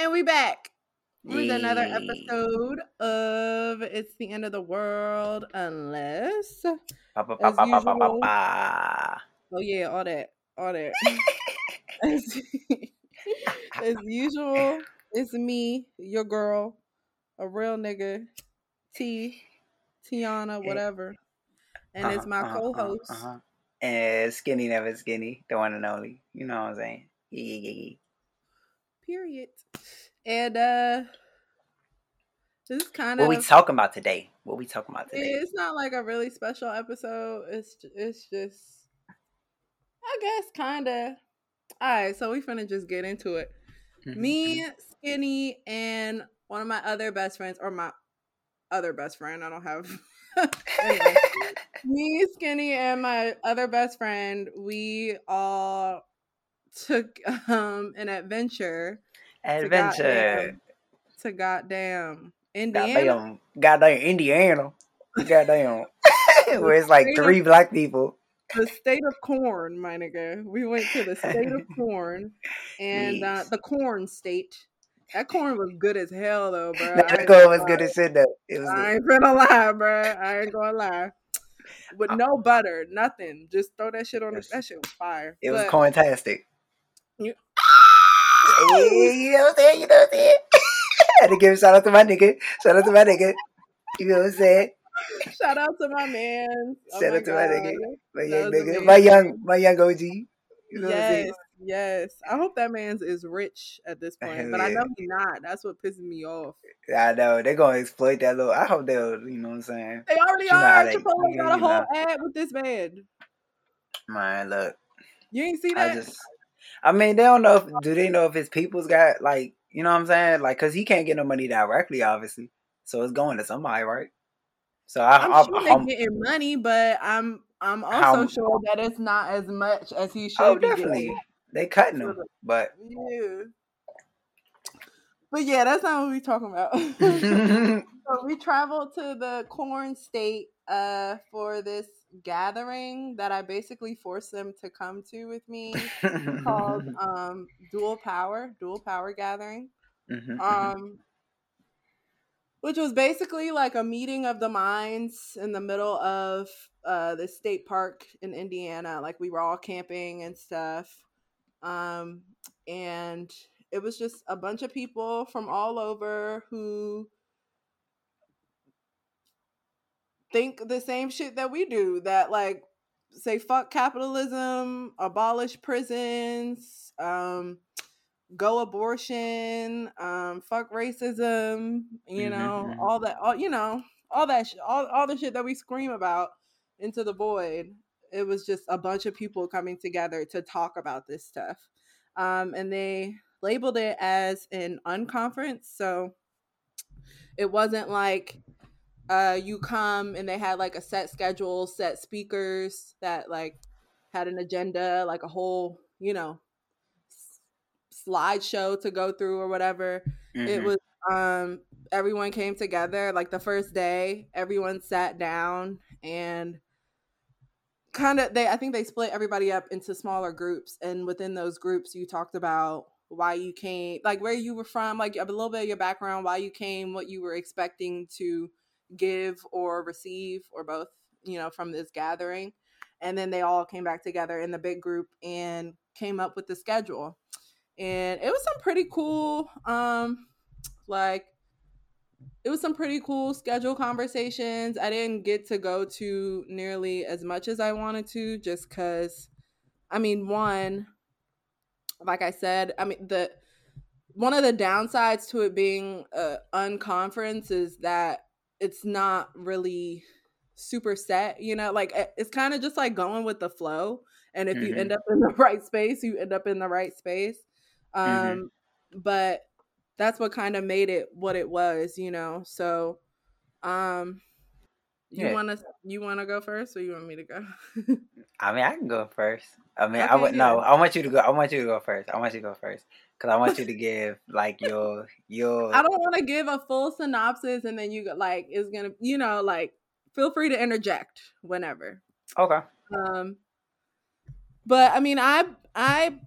And we back with another episode of It's the End of the World Unless Ba, ba, As ba, ba, ba, ba, usual. Oh yeah, all that. All that. as, as usual, it's me, your girl, a real nigga, T, Tiana, whatever. And it's my Uh-huh, uh-huh, co-host. uh-huh. And skinny never skinny, the one and only. You know what I'm saying? Yeah, yeah, yeah, Period. And uh this is kind What we talking about today? What we talking about today? it's not like a really special episode. It's it's just I guess kind of. All right, so we finna just get into it. Mhm, Me, Skinny, and one of my other best friends, or my other best friend. I don't have. anyway, me, Skinny, and my other best friend, we all took um an adventure mhm. to Adventure. goddamn, to goddamn Indiana. Goddamn, goddamn Indiana. Goddamn. Where it's like three black people. the state of corn, my nigga. We went to the state of corn and uh, the corn state. That corn was good as hell, though, bro. That I ain't go gonna was lie. good as shit though. It was I good. ain't gonna lie, bro. I ain't gonna lie. With Uh, no butter, nothing. Just throw that shit on. The, that shit was fire. It was But- corntastic. You- Yeah, you know what I'm saying? You know what I'm saying? I had to give a shout out to my nigga. Shout out to my nigga. You know what I'm saying? Shout out to my man. Oh Shout my out to my nigga. My That young nigga. My young my young OG. You know? Yes, yes. I hope that man's is rich at this point, but I know he's not. That's what pisses me off. I know. They're gonna exploit that little I hope they'll you know what I'm saying? They already You are. Chipotle you got a know. whole ad with this man. Man, look. You ain't see I that? just I mean they don't know if do they know if his people's got like you know what I'm saying? Like cause he can't get no money directly, obviously. So it's going to somebody, right? So I, I'm I, sure they're getting money, but I'm I'm also How- sure that it's not as much as he should oh definitely getting. they cutting him, but Yeah. But yeah, that's not what we're talking about. so we traveled to the corn state uh for this gathering that I basically forced them to come to with me called um dual power, dual power gathering. Mhm, mhm. um which was basically like a meeting of the minds in the middle of uh the state park in Indiana like we were all camping and stuff um and it was just a bunch of people from all over who think the same shit that we do that like say fuck capitalism abolish prisons um go abortion, um, fuck racism, you know, mhm. all that, all you know, all that, sh- all all the shit that we scream about into the void. It was just a bunch of people coming together to talk about this stuff, um, and they labeled it as an unconference. So it wasn't like uh, you come and they had like a set schedule, set speakers that like had an agenda, like a whole, you know, s- slideshow to go through or whatever. It Mhm. was um everyone came together like the first day, everyone sat down and kind of they I think they split everybody up into smaller groups and within those groups you talked about why you came, like where you were from, like a little bit of your background, why you came, what you were expecting to give or receive or both, you know, from this gathering. And then they all came back together in the big group and came up with the schedule. And it was some pretty cool um like it was some pretty cool schedule conversations. I didn't get to go to nearly as much as I wanted to just cuz I mean, one like I said, I mean the one of the downsides to it being a unconference is that it's not really super set, you know, like it's kind of just like going with the flow. And if you Mhm. end up in the right space, you end up in the right space. Um, Mhm. but that's what kind of made it what it was, you know. So, um, you Yeah. want to you want to go first, or you want me to go? I mean, I can go first. I mean, I would yeah. no. I want you to go. I want you to go first. I want you to go first because I want you to give like your your. I don't want to give a full synopsis, and then you like is gonna, you know, like feel free to interject whenever. Okay. Um, but I mean, I I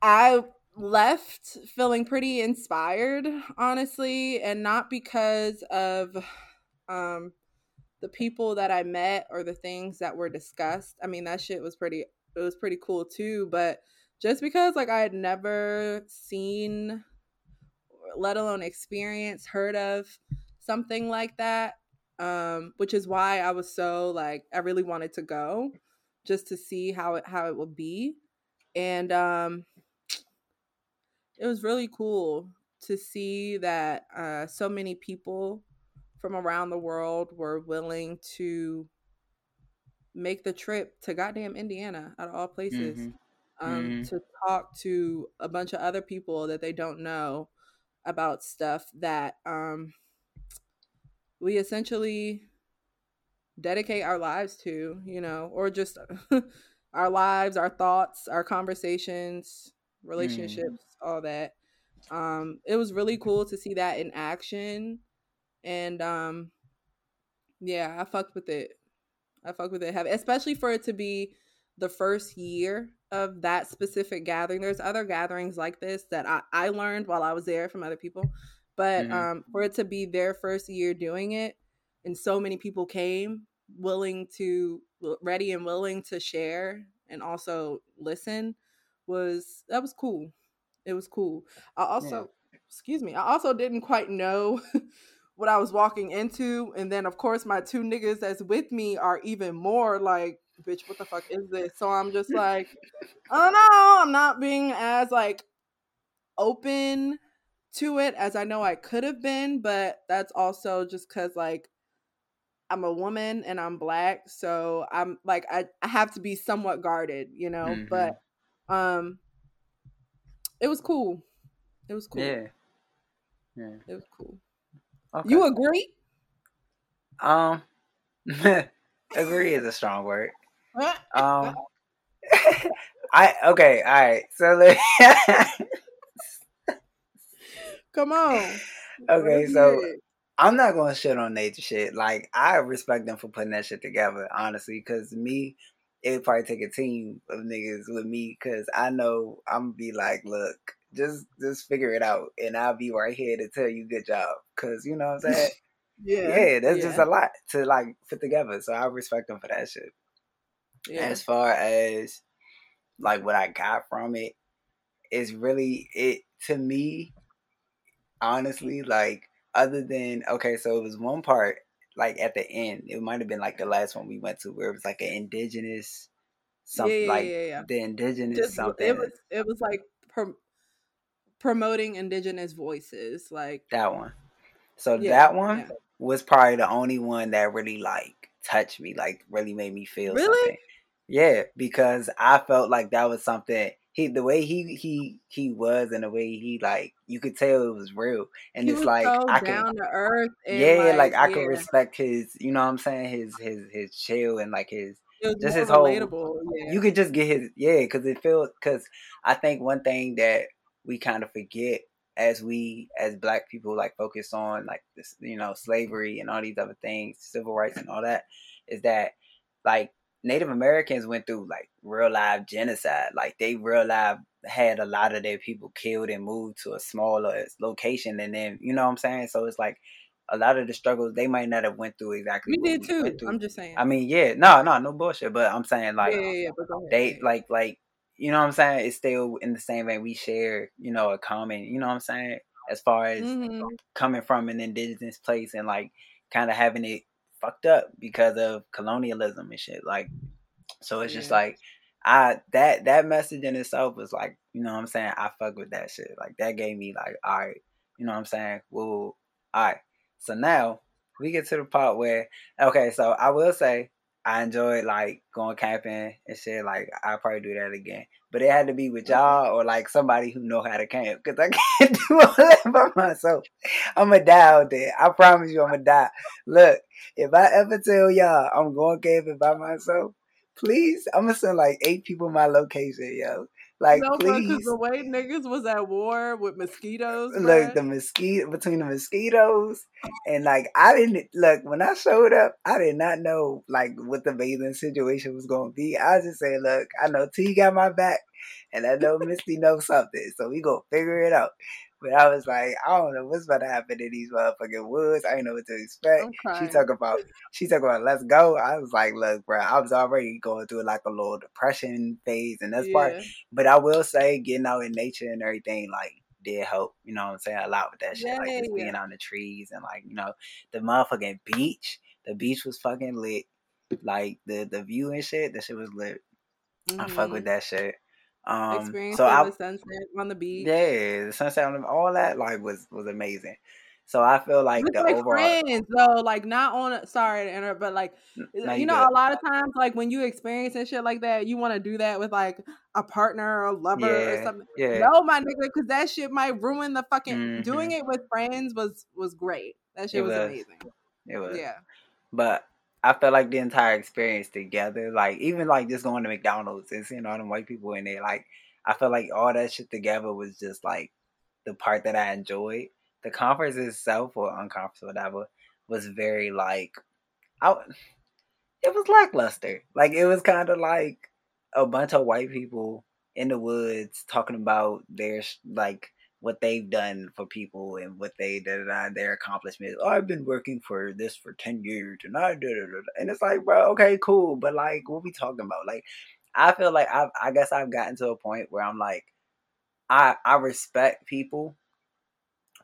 I left feeling pretty inspired, honestly, and not because of um the people that I met or the things that were discussed. I mean, that shit was pretty it was pretty cool too, but just because like I had never seen let alone experienced, heard of something like that, um, which is why I was so like I really wanted to go just to see how it how it would be. And um it was really cool to see that uh so many people from around the world were willing to make the trip to goddamn Indiana out of all places mm-hmm. Um, mm-hmm. to talk to a bunch of other people that they don't know about stuff that um, we essentially dedicate our lives to, you know, or just our lives, our thoughts, our conversations, relationships, mm. all that. Um, it was really cool to see that in action and um yeah i fucked with it i fucked with it especially for it to be the first year of that specific gathering there's other gatherings like this that i, I learned while i was there from other people but mm-hmm. um for it to be their first year doing it and so many people came willing to ready and willing to share and also listen was that was cool it was cool i also yeah. excuse me i also didn't quite know what I was walking into. And then, of course, my two niggas that's with me are even more like, bitch, what the fuck is this? So I'm just like, I don't know. I'm not being as like open to it as I know I could have been, but that's also just because like I'm a woman and I'm black, so I'm like I, I have to be somewhat guarded, you know. Mm-hmm. But um it was cool. It was cool. Yeah. Yeah. It was cool. Okay. You agree? Um, agree is a strong word. Um, I okay, all right. So let come on. Okay, so I'm not gonna shit on nature shit. Like I respect them for putting that shit together, honestly. Because me, it'd probably take a team of niggas with me. Because I know I'm gonna be like, look, just just figure it out and I'll be right here to tell you good job. Cause you know what I'm saying? yeah. Yeah, that's yeah. just a lot to like put together. So I respect them for that shit. Yeah. As far as like what I got from it is really it to me, honestly, like other than okay, so it was one part like at the end, it might have been like the last one we went to where it was like an indigenous something yeah, like yeah, the indigenous Just, something. It was it was like promoting indigenous voices like that one so yeah, that one yeah. was probably the only one that really like touched me like really made me feel really something. Yeah because i felt like that was something he the way he he he was and the way he like you could tell it was real and he it's like so I down to earth yeah like, like I yeah. could respect his you know what I'm saying his his his chill and like his just his whole yeah. you could just get his yeah because it feels because I think one thing that we kind of forget as we as black people like focus on like this you know slavery and all these other things civil rights and all that is that like native americans went through like real live genocide like they real live had a lot of their people killed and moved to a smaller location and then you know what i'm saying so it's like a lot of the struggles they might not have went through exactly. We did too. I'm just saying. I mean, yeah, no, no, no bullshit. But I'm saying like yeah, yeah, yeah, they like like you know what I'm saying? It's still in the same way we share, you know, a common, you know what I'm saying? As far as mm-hmm. coming from an indigenous place and like kind of having it fucked up because of colonialism and shit. Like, so it's yeah. just like, I that that message in itself was like, you know what I'm saying? I fuck with that shit. Like that gave me like, all right, you know what I'm saying? Well, all right. So now we get to the part where, okay, so I will say I enjoyed like going camping and shit. Like I'll probably do that again, but it had to be with y'all or like somebody who know how to camp because I can't do all that by myself. I'm gonna die out there. I promise you, I'm gonna die. Look, if I ever tell y'all I'm going camping by myself, please, I'm gonna send like eight people my location, yo. Like, no, please. the way niggas was at war with mosquitoes. Look, the mosquito between the mosquitoes and like I didn't look when I showed up. I did not know like what the bathing situation was going to be. I just said, look, I know T got my back. And I know Misty knows something, so we gonna figure it out. But I was like, I don't know what's about to happen in these motherfucking woods. I didn't know what to expect. She talking about she talking about let's go. I was like, look, bro, I was already going through like a little depression phase and that's yeah. part. But I will say, getting out in nature and everything, like did help. You know what I'm saying? A lot with that shit, yeah, like just being on the trees and like you know the motherfucking beach. The beach was fucking lit. Like the the view and shit, that shit was lit. Mm-hmm. I fuck with mm-hmm. that shit. Um, Experience so I, the sunset on the beach. Yeah, the sunset on the, all that like was was amazing. So I feel like With the like overall friends though, like not on sorry to interrupt, but like no, you, you know, good. a lot of times like when you experience and shit like that, you want to do that with like a partner or lover yeah, or something. Yeah. No, my nigga, because that shit might ruin the fucking mm-hmm. doing it with friends was was great. That shit was, was, amazing. It was. Yeah. But I felt like the entire experience together, like even like just going to McDonald's and seeing all them white people in there, like I felt like all that shit together was just like the part that I enjoyed. The conference itself or unconference or whatever was very like I it was lackluster. Like it was kind of like a bunch of white people in the woods talking about their like what they've done for people and what they did their accomplishments. Oh, I've been working for this for ten years, and I did it. And it's like, bro, okay, cool, but like, what we talking about? Like, I feel like I've, I guess I've gotten to a point where I'm like, I, I respect people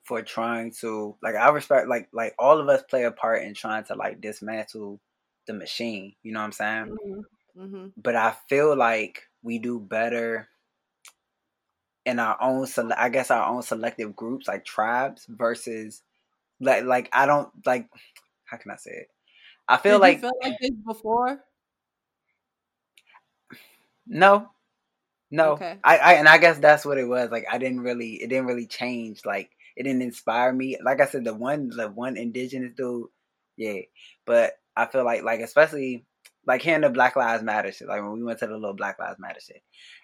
for trying to like I respect like like all of us play a part in trying to like dismantle the machine. You know what I'm saying? Mm-hmm. Mm-hmm. But I feel like we do better in our own sele- I guess our own selective groups like tribes versus like like I don't like how can I say it? I feel Did like feel like this before. No, no. Okay. I, I and I guess that's what it was. Like I didn't really, it didn't really change. Like it didn't inspire me. Like I said, the one, the one indigenous dude, yeah. But I feel like, like especially like hearing the Black Lives Matter shit, like when we went to the little Black Lives Matter shit,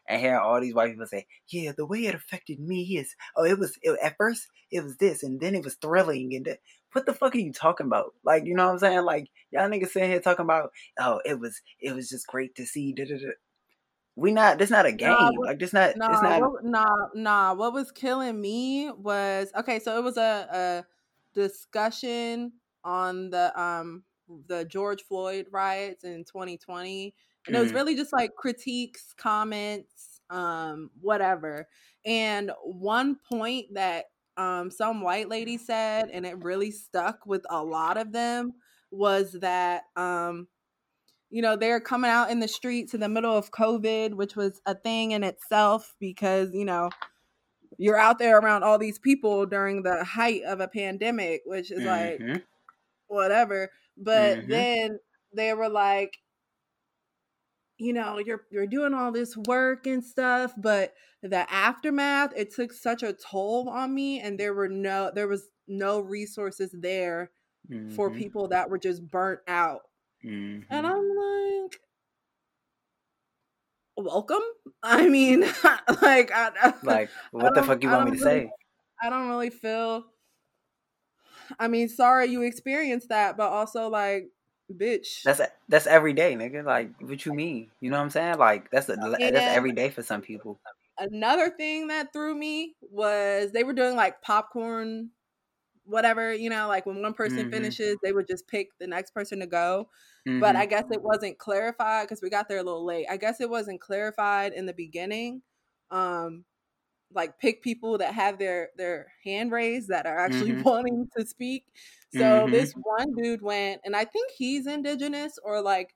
and hearing all these white people say, "Yeah, the way it affected me is, oh, it was it, at first it was this, and then it was thrilling, and what the fuck are you talking about? Like, you know what I'm saying? Like y'all niggas sitting here talking about, oh, it was it was just great to see. Da, da, da. We not. This not a game. Nah, like this not. Nah, it's not. What, nah, nah. What was killing me was okay. So it was a, a discussion on the um the George Floyd riots in 2020. And it was mm-hmm. really just like critiques, comments, um, whatever. And one point that um, some white lady said, and it really stuck with a lot of them, was that, um, you know, they're coming out in the streets in the middle of COVID, which was a thing in itself because, you know, you're out there around all these people during the height of a pandemic, which is mm-hmm. like whatever. But mm-hmm. then they were like, you know, you're you're doing all this work and stuff, but the aftermath, it took such a toll on me and there were no there was no resources there mm-hmm. for people that were just burnt out. Mm-hmm. And I'm like welcome. I mean, like, I, like, what the fuck you want me to really, say? I don't really feel I mean, sorry you experienced that, but also like, bitch. That's that's every day, nigga. Like, what you mean? You know what I'm saying? Like, that's a, that's every day for some people. Another thing that threw me was they were doing like popcorn, whatever. You know, like when one person mm-hmm. finishes, they would just pick the next person to go. Mm-hmm. But I guess it wasn't clarified because we got there a little late. I guess it wasn't clarified in the beginning. Um, like pick people that have their their hand raised that are actually mm-hmm. wanting to speak. So mm-hmm. this one dude went, and I think he's indigenous or like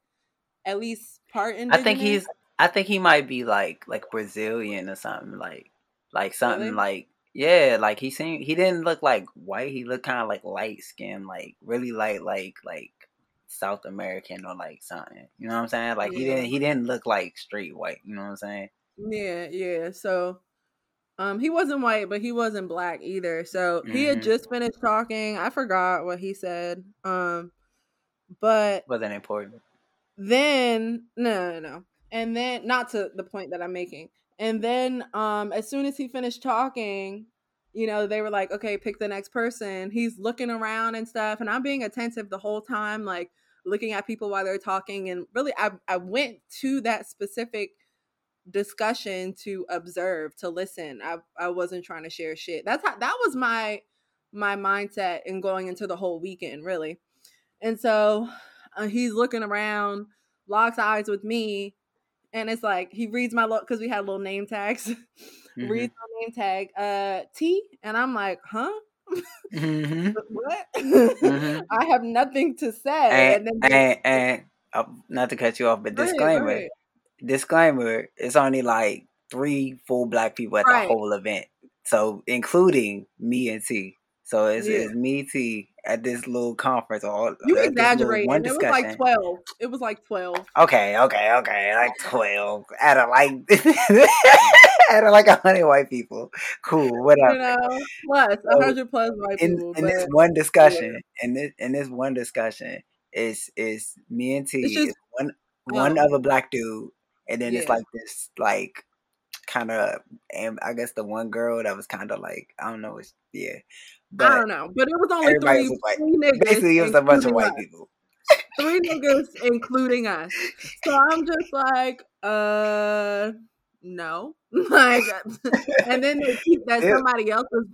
at least part indigenous. I think he's. I think he might be like like Brazilian or something like like something really? like yeah like he seemed he didn't look like white he looked kind of like light skin like really light like like South American or like something you know what I'm saying like yeah. he didn't he didn't look like straight white you know what I'm saying yeah yeah so um, he wasn't white, but he wasn't black either. So mm-hmm. he had mm-hmm. just finished talking. I forgot what he said. Um, but wasn't important. Then no, no, no, and then not to the point that I'm making. And then, um, as soon as he finished talking, you know, they were like, "Okay, pick the next person." He's looking around and stuff, and I'm being attentive the whole time, like looking at people while they're talking. And really, I I went to that specific discussion to observe, to listen. I I wasn't trying to share shit. That's how that was my my mindset in going into the whole weekend, really. And so uh, he's looking around, locks eyes with me, and it's like he reads my look because we had little name tags. Mm-hmm. reads my name tag, uh, T, and I'm like, huh? mm-hmm. what? Mm-hmm. I have nothing to say. And, and, then and, and uh, not to cut you off, but disclaimer, right, right. Disclaimer, it's only like three full black people at right. the whole event. So including me and T. So it's, yeah. it's me, T, at this little conference. Or you exaggerate. It was like twelve. It was like twelve. Okay, okay, okay, like twelve out of like out of like a hundred white people. Cool, whatever. You know, plus a hundred plus white in, people. In this one discussion, yeah. in this in this one discussion, is is me and T, just, one one um, other black dude, and then yeah. it's like this like kind of and I guess the one girl that was kind of like I don't know, it's yeah. But I don't know, but it was only three, was three niggas. Basically, it was a bunch of white us. people. three niggas, including us. So I'm just like, uh, no, like, and then they keep that somebody else was.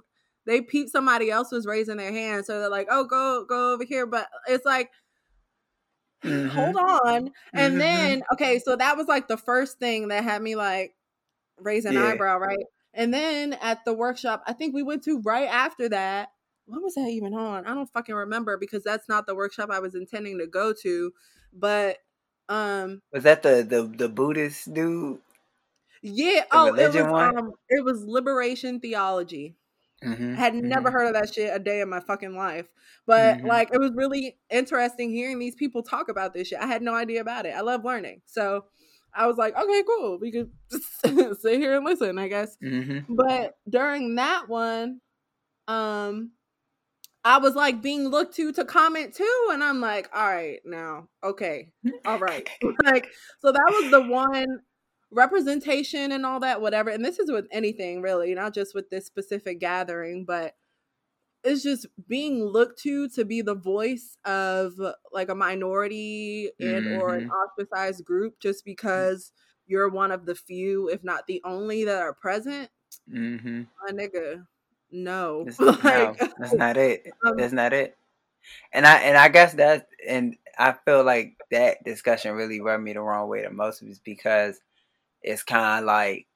They peep somebody else was raising their hand, so they're like, "Oh, go go over here." But it's like, mm-hmm. hold on, and mm-hmm. then okay, so that was like the first thing that had me like raise an yeah. eyebrow, right? And then at the workshop, I think we went to right after that. What was that even on? I don't fucking remember because that's not the workshop I was intending to go to. But um Was that the the the Buddhist dude? Yeah, the oh it was um it was liberation theology. Mm-hmm, had never mm-hmm. heard of that shit a day in my fucking life. But mm-hmm. like it was really interesting hearing these people talk about this shit. I had no idea about it. I love learning. So I was like, okay, cool. We could just sit here and listen, I guess. Mm-hmm. But during that one, um, I was like being looked to to comment too, and I'm like, all right, now, okay, all right, like, so that was the one representation and all that, whatever. And this is with anything really, not just with this specific gathering, but it's just being looked to to be the voice of like a minority and mm-hmm. or an mm-hmm. ostracized group just because you're one of the few if not the only that are present mm-hmm. my nigga no that's, like, no that's not it um, that's not it and i and i guess that and i feel like that discussion really rubbed me the wrong way the most of is because it's kind of like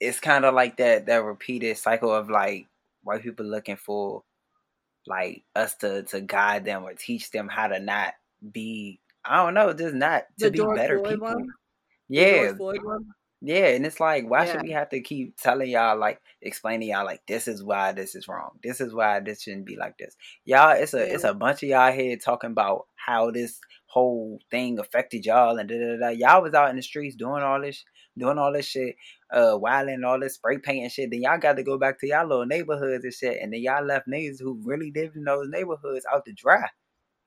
it's kind of like that that repeated cycle of like white people looking for like us to to guide them or teach them how to not be I don't know, just not to the be George better Floyd people. One? Yeah. Yeah, and it's like, why yeah. should we have to keep telling y'all, like, explaining y'all, like, this is why this is wrong. This is why this shouldn't be like this. Y'all, it's a yeah. it's a bunch of y'all here talking about how this whole thing affected y'all and da da da. Y'all was out in the streets doing all this, doing all this shit uh wilding all this spray paint and shit, then y'all got to go back to y'all little neighborhoods and shit. And then y'all left niggas who really live in those neighborhoods out to dry.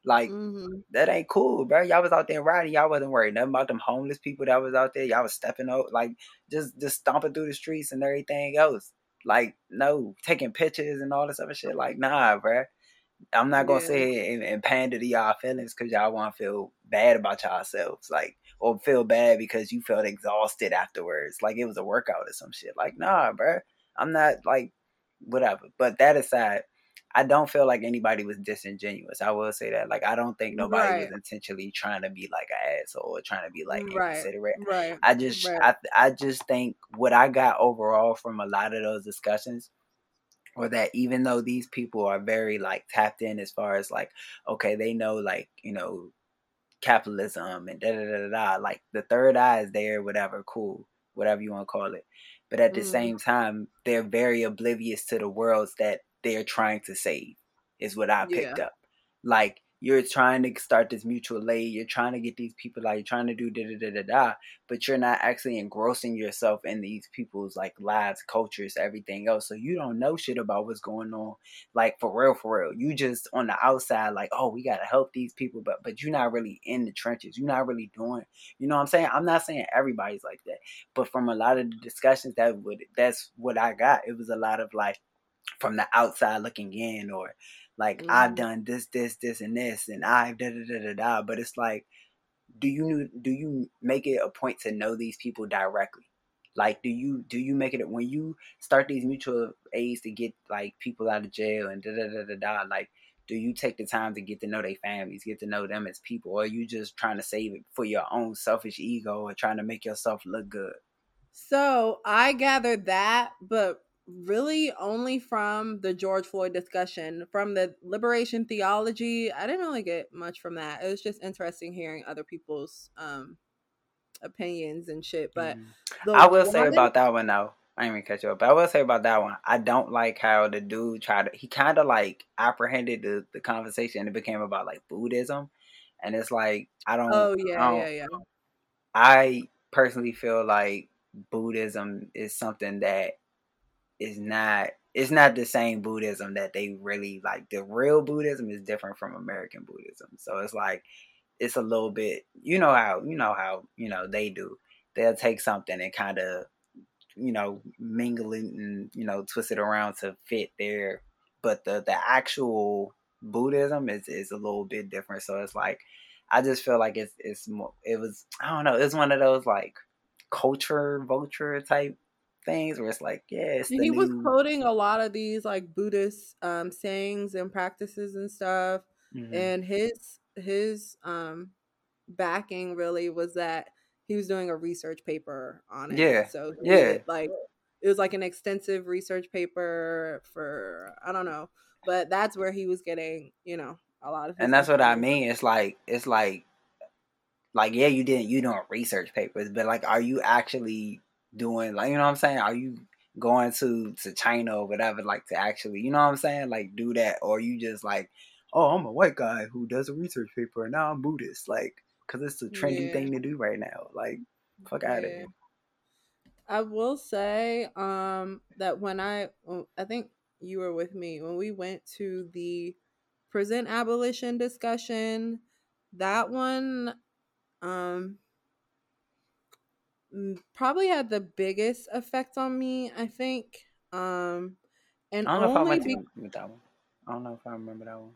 Like mm-hmm. that ain't cool, bro. Y'all was out there riding. Y'all wasn't worried nothing about them homeless people that was out there. Y'all was stepping out, like just just stomping through the streets and everything else. Like no, taking pictures and all this other shit. Like nah, bro. I'm not gonna yeah. say and, and pander to y'all feelings because y'all want to feel bad about y'all yourselves. Like or feel bad because you felt exhausted afterwards, like it was a workout or some shit. Like, nah, bro, I'm not like whatever. But that aside, I don't feel like anybody was disingenuous. I will say that. Like, I don't think nobody right. was intentionally trying to be like an asshole or trying to be like right. inconsiderate. Right. I just, right. I, I just think what I got overall from a lot of those discussions or that even though these people are very like tapped in as far as like okay they know like you know capitalism and da da da da. da Like the third eye is there, whatever, cool, whatever you want to call it. But at the mm. same time, they're very oblivious to the worlds that they're trying to save. Is what I picked yeah. up. Like you're trying to start this mutual aid. You're trying to get these people out. You're trying to do da da da da da. But you're not actually engrossing yourself in these people's like lives, cultures, everything else. So you don't know shit about what's going on. Like for real, for real. You just on the outside, like, oh, we gotta help these people, but but you're not really in the trenches. You're not really doing. You know what I'm saying? I'm not saying everybody's like that, but from a lot of the discussions that would that's what I got. It was a lot of like from the outside looking in or like mm-hmm. I've done this, this, this, and this, and I've da da da da da. But it's like, do you do you make it a point to know these people directly? Like, do you do you make it when you start these mutual aids to get like people out of jail and da da da da da? Like, do you take the time to get to know their families, get to know them as people, or are you just trying to save it for your own selfish ego or trying to make yourself look good? So I gathered that, but really only from the George Floyd discussion. From the liberation theology, I didn't really get much from that. It was just interesting hearing other people's um opinions and shit. But mm. I will say about that one though. I ain't even catch you up, but I will say about that one. I don't like how the dude tried to. He kind of like apprehended the the conversation, and it became about like Buddhism, and it's like I don't. Oh yeah, yeah, yeah. I personally feel like Buddhism is something that is not it's not the same Buddhism that they really like. The real Buddhism is different from American Buddhism. So it's like it's a little bit you know how you know how you know they do. They'll take something and kind of you know mingle it and you know twist it around to fit their but the the actual Buddhism is is a little bit different. So it's like I just feel like it's it's more it was I don't know, it's one of those like culture vulture type things where it's like, yeah, he new... was quoting a lot of these like Buddhist um, sayings and practices and stuff, mm-hmm. and his his um, backing really was that he was doing a research paper on it. Yeah, so yeah, like it was like an extensive research paper for I don't know, but that's where he was getting you know a lot of. And that's what I mean. It's like it's like like yeah, you didn't you don't research papers, but like, are you actually doing like you know what I'm saying? Are you going to to China or whatever like to actually you know what I'm saying like do that or you just like oh I'm a white guy who does a research paper and now I'm Buddhist like because it's the trendy yeah. thing to do right now like fuck out of here. I will say um that when I I think you were with me when we went to the prison abolition discussion that one um probably had the biggest effect on me. I think. Um, and I don't know if I went be- with that one. I don't know if I remember that one.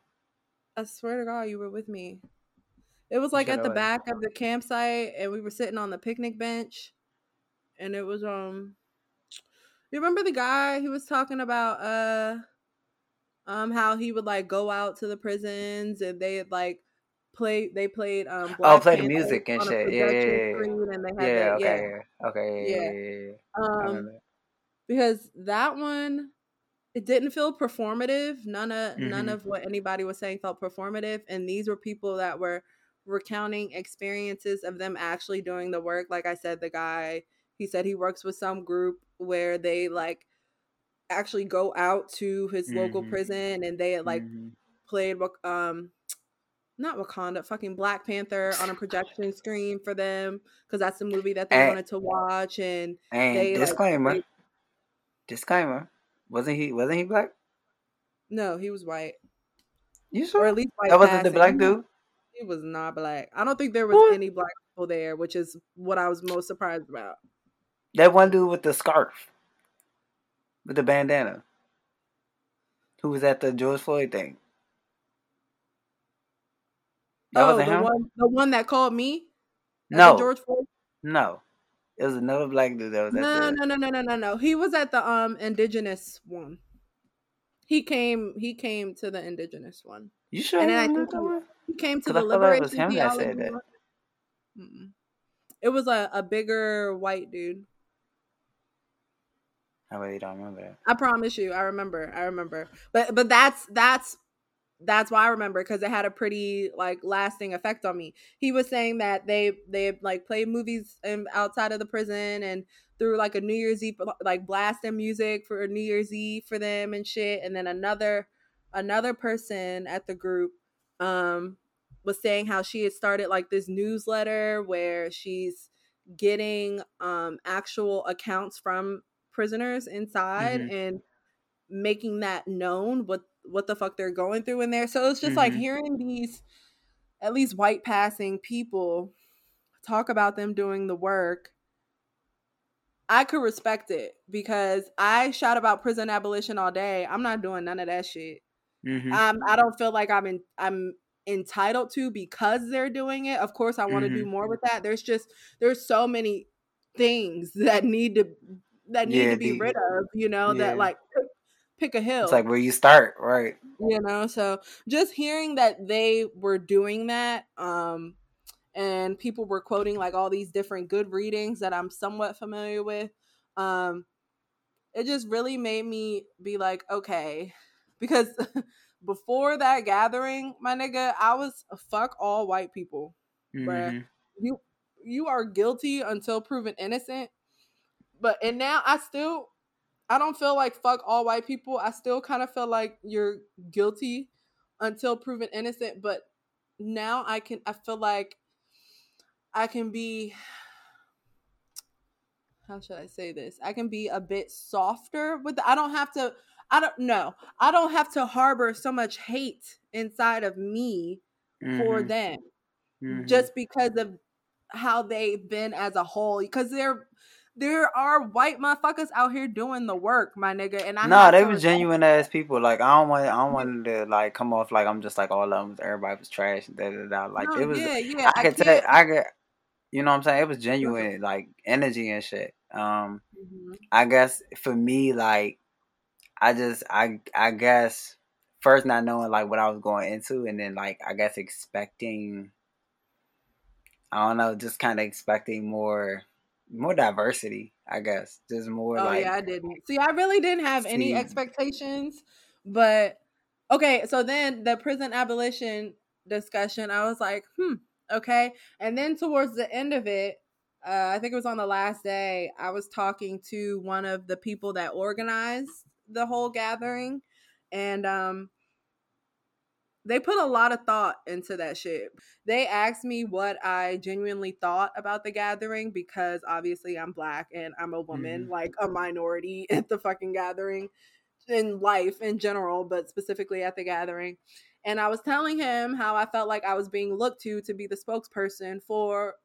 I swear to God, you were with me. It was like at the back of the campsite, and we were sitting on the picnic bench, and it was um. You remember the guy he was talking about uh um how he would like go out to the prisons and they like play they played um Black oh play the music and shit. Yeah yeah yeah, yeah, that, okay, yeah. okay yeah, yeah, yeah, um because that one it didn't feel performative. None of mm-hmm. none of what anybody was saying felt performative and these were people that were recounting experiences of them actually doing the work. Like i said the guy he said he works with some group where they like actually go out to his mm-hmm. local prison and they like mm-hmm. played um not Wakanda, fucking Black Panther on a projection screen for them because that's the movie that they and, wanted to watch. And, and they, disclaimer, like, disclaimer, wasn't he? Wasn't he black? No, he was white. You sure? Or at least white. That wasn't the black dude. He was not black. I don't think there was what? any black people there, which is what I was most surprised about. That one dude with the scarf, with the bandana, who was at the George Floyd thing. That oh, the him? one, the one that called me. No, George Floyd. No, it was another black dude that was. No, no, no, no, no, no, no. He was at the um indigenous one. He came. He came to the indigenous one. You sure? And I think he, he came to the liberation. It was him that said that. It was a, a bigger white dude. I really don't remember. I promise you, I remember. I remember. But but that's that's that's why I remember because it had a pretty like lasting effect on me. He was saying that they they like played movies outside of the prison and through like a New Year's Eve like blasting music for New Year's Eve for them and shit. And then another another person at the group um was saying how she had started like this newsletter where she's getting um actual accounts from prisoners inside mm-hmm. and making that known what what the fuck they're going through in there. So it's just mm-hmm. like hearing these at least white passing people talk about them doing the work. I could respect it because I shout about prison abolition all day. I'm not doing none of that shit. Mm-hmm. Um, I don't feel like I'm in, I'm entitled to because they're doing it. Of course, I want to mm-hmm. do more with that. There's just there's so many things that need to that need yeah, to be the, rid of, you know, yeah. that like pick a hill. It's like where you start, right? You know, so just hearing that they were doing that, um, and people were quoting like all these different good readings that I'm somewhat familiar with, um, it just really made me be like, okay, because before that gathering, my nigga, I was fuck all white people, mm-hmm. You you are guilty until proven innocent. But and now I still I don't feel like fuck all white people. I still kind of feel like you're guilty until proven innocent, but now I can I feel like I can be how should I say this? I can be a bit softer with the, I don't have to I don't know. I don't have to harbor so much hate inside of me mm-hmm. for them mm-hmm. just because of how they've been as a whole because they're there are white motherfuckers out here doing the work, my nigga. And I no, they were genuine ass people. Like I don't want, I don't want to like come off like I'm just like all of them. Everybody was trash. Da, da, da. Like no, it was. Yeah, yeah. I, I could tell. I could. You know what I'm saying? It was genuine, like energy and shit. Um, mm-hmm. I guess for me, like, I just, I, I guess first not knowing like what I was going into, and then like I guess expecting. I don't know, just kind of expecting more more diversity, I guess. Just more. Oh like, yeah, I didn't see. I really didn't have see. any expectations, but okay. So then the prison abolition discussion, I was like, hmm, okay. And then towards the end of it, uh, I think it was on the last day, I was talking to one of the people that organized the whole gathering, and um, they put a lot of thought into that shit. They asked me what I genuinely thought about the gathering because obviously I'm black and I'm a woman, mm. like a minority at the fucking gathering in life in general, but specifically at the gathering. And I was telling him how I felt like I was being looked to to be the spokesperson for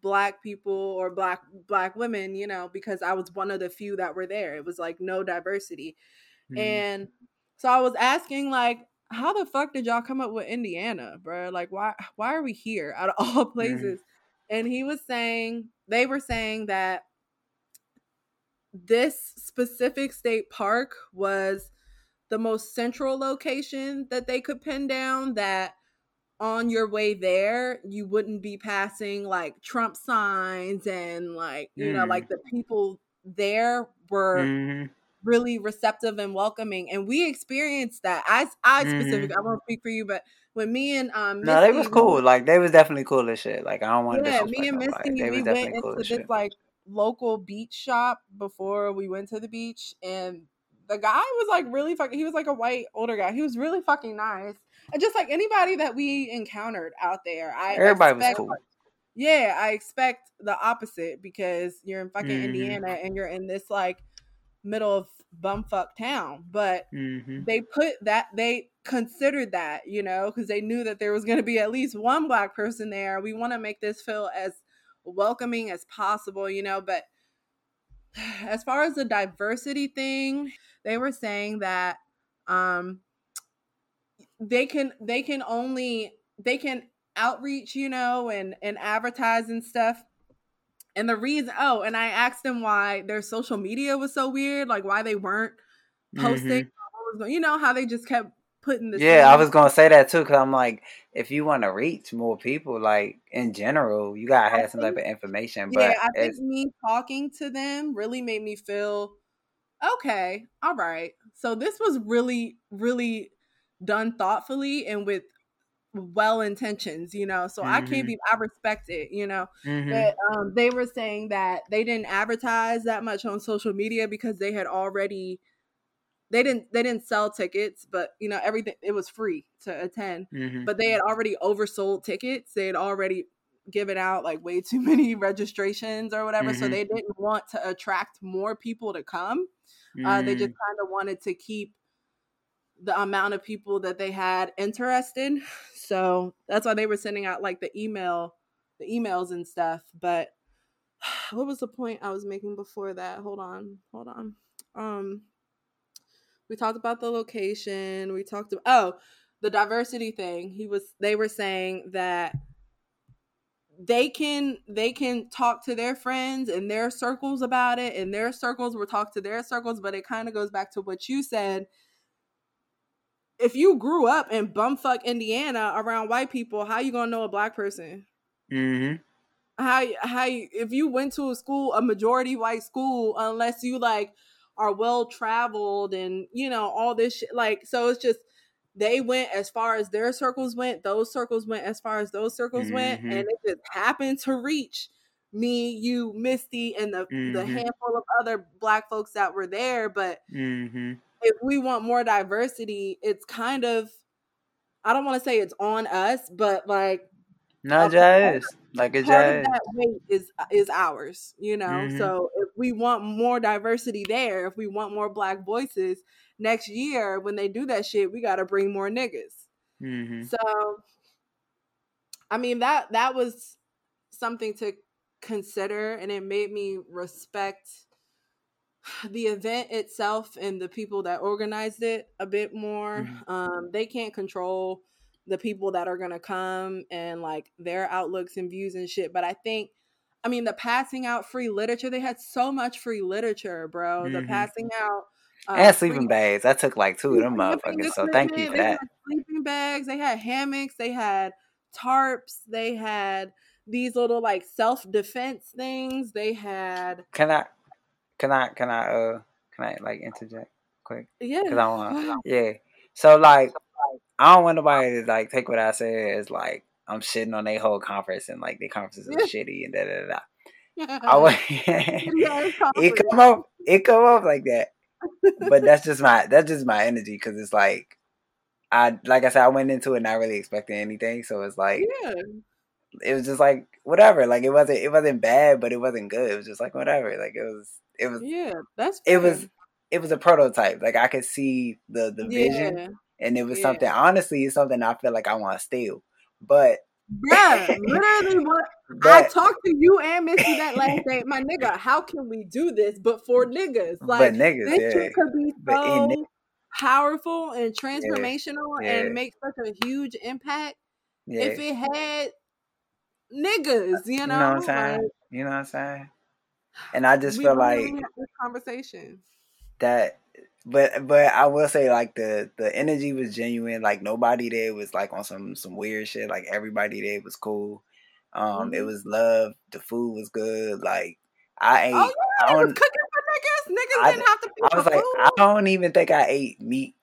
black people or black black women, you know, because I was one of the few that were there. It was like no diversity. Mm. And so I was asking like how the fuck did y'all come up with Indiana, bro? Like, why why are we here out of all places? Mm-hmm. And he was saying they were saying that this specific state park was the most central location that they could pin down that on your way there you wouldn't be passing like trump signs and like you mm. know like mm. the people there were mm really receptive and welcoming and we experienced that i i specifically mm-hmm. i won't speak for you but when me and um no they was cool like they was definitely cool as shit like i don't want to yeah me and Misty like, we went into this shit. like local beach shop before we went to the beach and the guy was like really fucking he was like a white older guy he was really fucking nice and just like anybody that we encountered out there i everybody expect, was cool yeah i expect the opposite because you're in fucking mm-hmm. indiana and you're in this like middle of bumfuck town. But mm-hmm. they put that they considered that, you know, because they knew that there was going to be at least one black person there. We want to make this feel as welcoming as possible, you know. But as far as the diversity thing, they were saying that um they can they can only they can outreach, you know, and and advertise and stuff and the reason, oh, and I asked them why their social media was so weird, like why they weren't posting. Mm-hmm. You know how they just kept putting this. Yeah, I was gonna say that too, because I'm like, if you want to reach more people, like in general, you gotta have I some think, type of information. But yeah, I think me talking to them really made me feel okay. All right, so this was really, really done thoughtfully and with well intentions, you know. So mm-hmm. I can't mm-hmm. be I respect it, you know. Mm-hmm. But um, they were saying that they didn't advertise that much on social media because they had already they didn't they didn't sell tickets, but you know, everything it was free to attend. Mm-hmm. But they had already oversold tickets. They had already given out like way too many registrations or whatever. So mm-hmm. they didn't want to attract more people to come. Uh, they just mm. kind of wanted to keep the amount of people that they had interested. So that's why they were sending out like the email, the emails and stuff. But what was the point I was making before that? Hold on, hold on. Um, we talked about the location. We talked about oh, the diversity thing. He was. They were saying that they can they can talk to their friends and their circles about it and their circles will talk to their circles but it kind of goes back to what you said if you grew up in bumfuck indiana around white people how you gonna know a black person mm-hmm. how how if you went to a school a majority white school unless you like are well traveled and you know all this shit like so it's just they went as far as their circles went those circles went as far as those circles mm-hmm. went and it just happened to reach me you misty and the, mm-hmm. the handful of other black folks that were there but mm-hmm. If we want more diversity it's kind of i don't want to say it's on us but like no jazz like a jazz that weight is is ours you know mm-hmm. so if we want more diversity there if we want more black voices next year when they do that shit, we got to bring more niggas. Mm-hmm. So, I mean that that was something to consider, and it made me respect the event itself and the people that organized it a bit more. Mm-hmm. Um, they can't control the people that are gonna come and like their outlooks and views and shit, but I think. I mean, the passing out free literature, they had so much free literature, bro. Mm-hmm. The passing out uh, and sleeping bags. I took like two of them motherfuckers. So thank you for that. Sleeping bags. They had hammocks. They had tarps. They had these little like self defense things. They had. Can I? Can I? Can I? Uh. Can I like interject quick? Yeah. Cause I want. Yeah. So like, I don't want nobody to like take what I say as like I'm shitting on their whole conference and like the conferences are shitty and da da da. I it come up. It come up like that but that's just my that's just my energy because it's like I like I said I went into it not really expecting anything, so it's like yeah. it was just like whatever. Like it wasn't it wasn't bad, but it wasn't good. It was just like whatever. Like it was it was yeah. That's fair. it was it was a prototype. Like I could see the the vision, and it was yeah. something. Honestly, it's something I feel like I want to steal, but yeah, literally what I talked to you and Missy that last day. My nigga, how can we do this but for niggas? Like niggas, this yeah. could be so powerful and transformational yeah. and make such a huge impact yeah. if it had niggas, you know? You know what I'm saying? Like, you know what I'm saying? And I just feel like this conversation that but but I will say like the the energy was genuine. Like nobody there was like on some some weird shit. Like everybody there was cool. Um, mm-hmm. it was love. The food was good. Like I ate. Oh, yeah, I don't, cooking for niggas. Niggas I, didn't have to. I was like, food. I don't even think I ate meat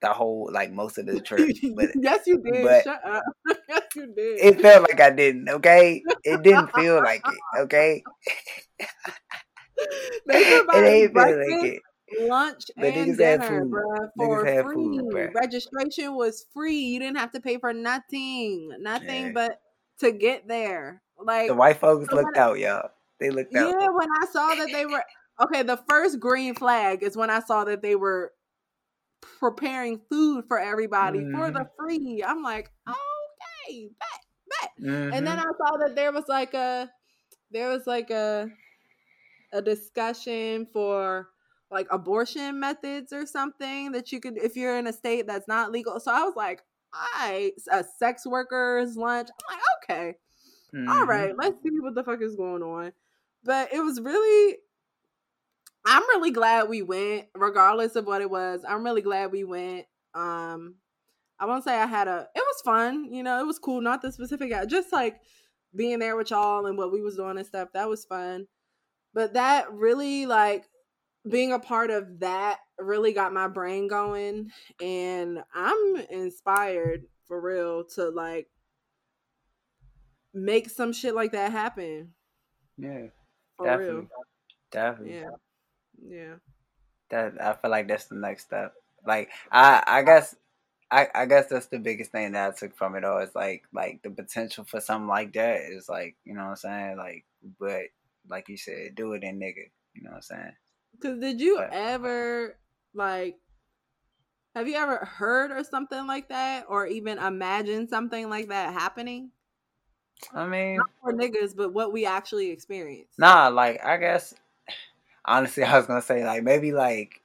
the whole like most of the trip. But yes, you did. But Shut up. yes, you did. It felt like I didn't. Okay, it didn't feel like it. Okay. it ain't feel like it lunch but and dinner, bro, for free. Food, Registration was free. You didn't have to pay for nothing, nothing yeah. but to get there. Like the white folks so looked out, y'all. They looked out. Yeah, when I saw that they were okay, the first green flag is when I saw that they were preparing food for everybody mm-hmm. for the mm-hmm. free. I'm like, okay, bet, bet. Mm-hmm. And then mm-hmm. I saw that there was like a there was like a a discussion for like abortion methods or something that you could if you're in a state that's not legal. So I was like, I a sex workers lunch. I'm like, okay. Mm-hmm. All right, let's see what the fuck is going on. But it was really I'm really glad we went, regardless of what it was. I'm really glad we went. Um I won't say I had a it was fun, you know, it was cool, not the specific just like being there with y'all and what we was doing and stuff. That was fun. But that really like being a part of that really got my brain going and I'm inspired for real to like make some shit like that happen. Yeah. For definitely. real. Definitely. Yeah. Yeah. That I feel like that's the next step. Like I I guess I, I guess that's the biggest thing that I took from it all. Is like like the potential for something like that is like, you know what I'm saying? Like but like you said, do it in nigga. You know what I'm saying? Because did you but, ever like have you ever heard or something like that, or even imagine something like that happening? I mean, not for niggas, but what we actually experience. Nah, like I guess honestly, I was gonna say like maybe like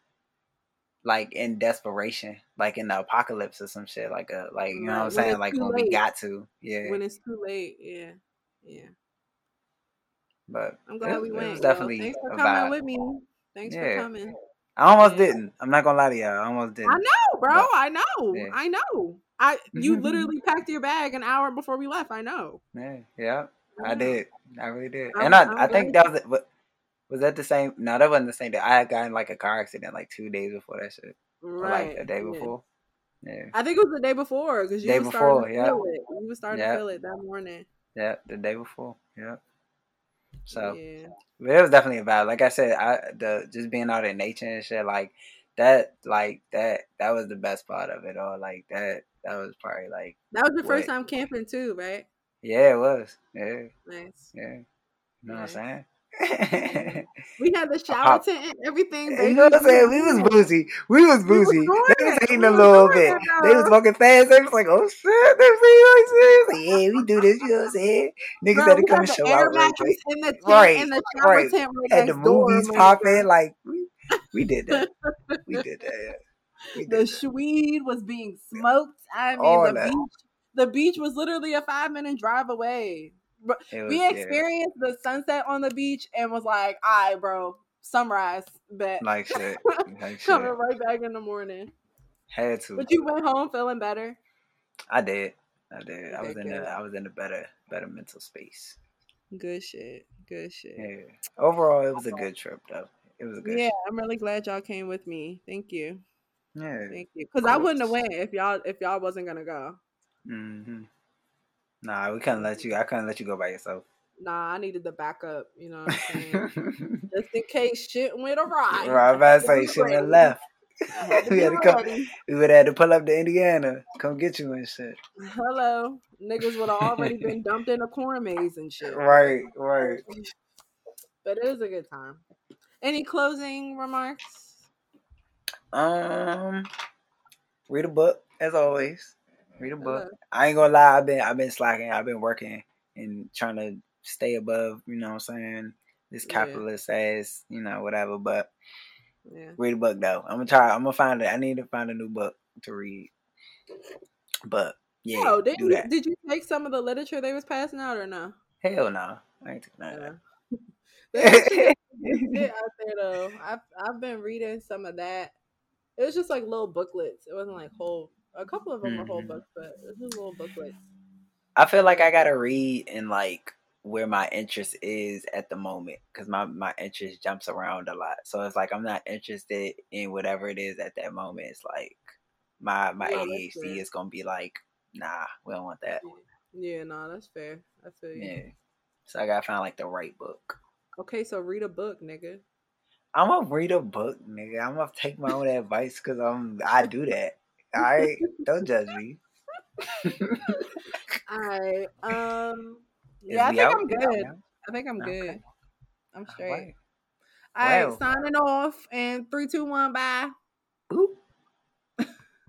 like in desperation, like in the apocalypse or some shit, like a like you know what I'm saying, like when late. we got to, yeah, when it's too late, yeah. Yeah. But I'm glad it, we went. It was definitely well, thanks for coming vibe. with me. Thanks yeah. for coming. I almost yeah. didn't. I'm not gonna lie to y'all. I almost didn't. I know, bro. But, I know. Yeah. I know. I you literally packed your bag an hour before we left. I know. Yeah, yeah, I did. I really did. I'm, and I, I'm i think that was it. But was that the same? No, that wasn't the same day. I had gotten like a car accident like two days before that shit. Right. like a day before. Yeah. I think it was the day before because you day were before, yeah. feel it. You were starting to feel it that morning. Yeah, the day before. Yeah. So yeah. it was definitely a vibe. Like I said, I the just being out in nature and shit, like that like that that was the best part of it all. Like that that was probably like That was your what, first time camping too, right? Yeah, it was. Yeah. Nice. Yeah. You know nice. what I'm saying? we had the shower tent and everything. Baby. You know what I'm saying? We was boozy. We was boozy. We was they was eating a little bit. They was walking fast. They was like, oh shit. They was like, yeah, we do this. You know what I'm saying? Niggas Bro, had to come and show out real quick. In the tent, right. In the shower right. tent right had the movies popping. Like, we, we did that. we did that. We did the Swede was being smoked. I mean, All the that. beach. The beach was literally a five minute drive away. Was, we experienced yeah. the sunset on the beach and was like, "All right, bro, sunrise." Bet like shit, like coming shit. right back in the morning. Had to, but you went home feeling better. I did. I did. I was in a I was in a better better mental space. Good shit. Good shit. Yeah. Overall, it was a good trip though. It was a good. Yeah, trip. I'm really glad y'all came with me. Thank you. Yeah. Thank you. Because I wouldn't have went if y'all if y'all wasn't gonna go. Mm-hmm. Nah, we couldn't let you. I couldn't let you go by yourself. Nah, I needed the backup. You know what I'm saying? Just in case shit went awry. Right, about to say shit went left. we had to come. We would have had to pull up to Indiana, come get you and shit. Hello, niggas would have already been dumped in a corn maze and shit. Right, right. But it was a good time. Any closing remarks? Um, read a book as always. Read a book. I ain't gonna lie, I've been I've been slacking. I've been working and trying to stay above, you know what I'm saying? This capitalist yeah. ass, you know, whatever. But yeah. read a book though. I'm gonna try I'm gonna find it. I need to find a new book to read. But yeah. Oh, did you that. did you take some of the literature they was passing out or no? Hell no. I ain't taking none of that. out there though. I've I've been reading some of that. It was just like little booklets. It wasn't like whole a couple of them mm-hmm. are whole books, but this is a little booklets. I feel like I gotta read in like where my interest is at the moment because my my interest jumps around a lot. So it's like I'm not interested in whatever it is at that moment. It's like my my ADHD is gonna be like, nah, we don't want that. Yeah, no, nah, that's fair. I feel you. Yeah. So I gotta find like the right book. Okay, so read a book, nigga. I'm gonna read a book, nigga. I'm gonna take my own advice because I'm I do that. All right, don't judge me. All right. Um. Yeah, I think I'm good. I think I'm good. I'm straight. All right. All right, signing off and three, two, one, bye. Boop.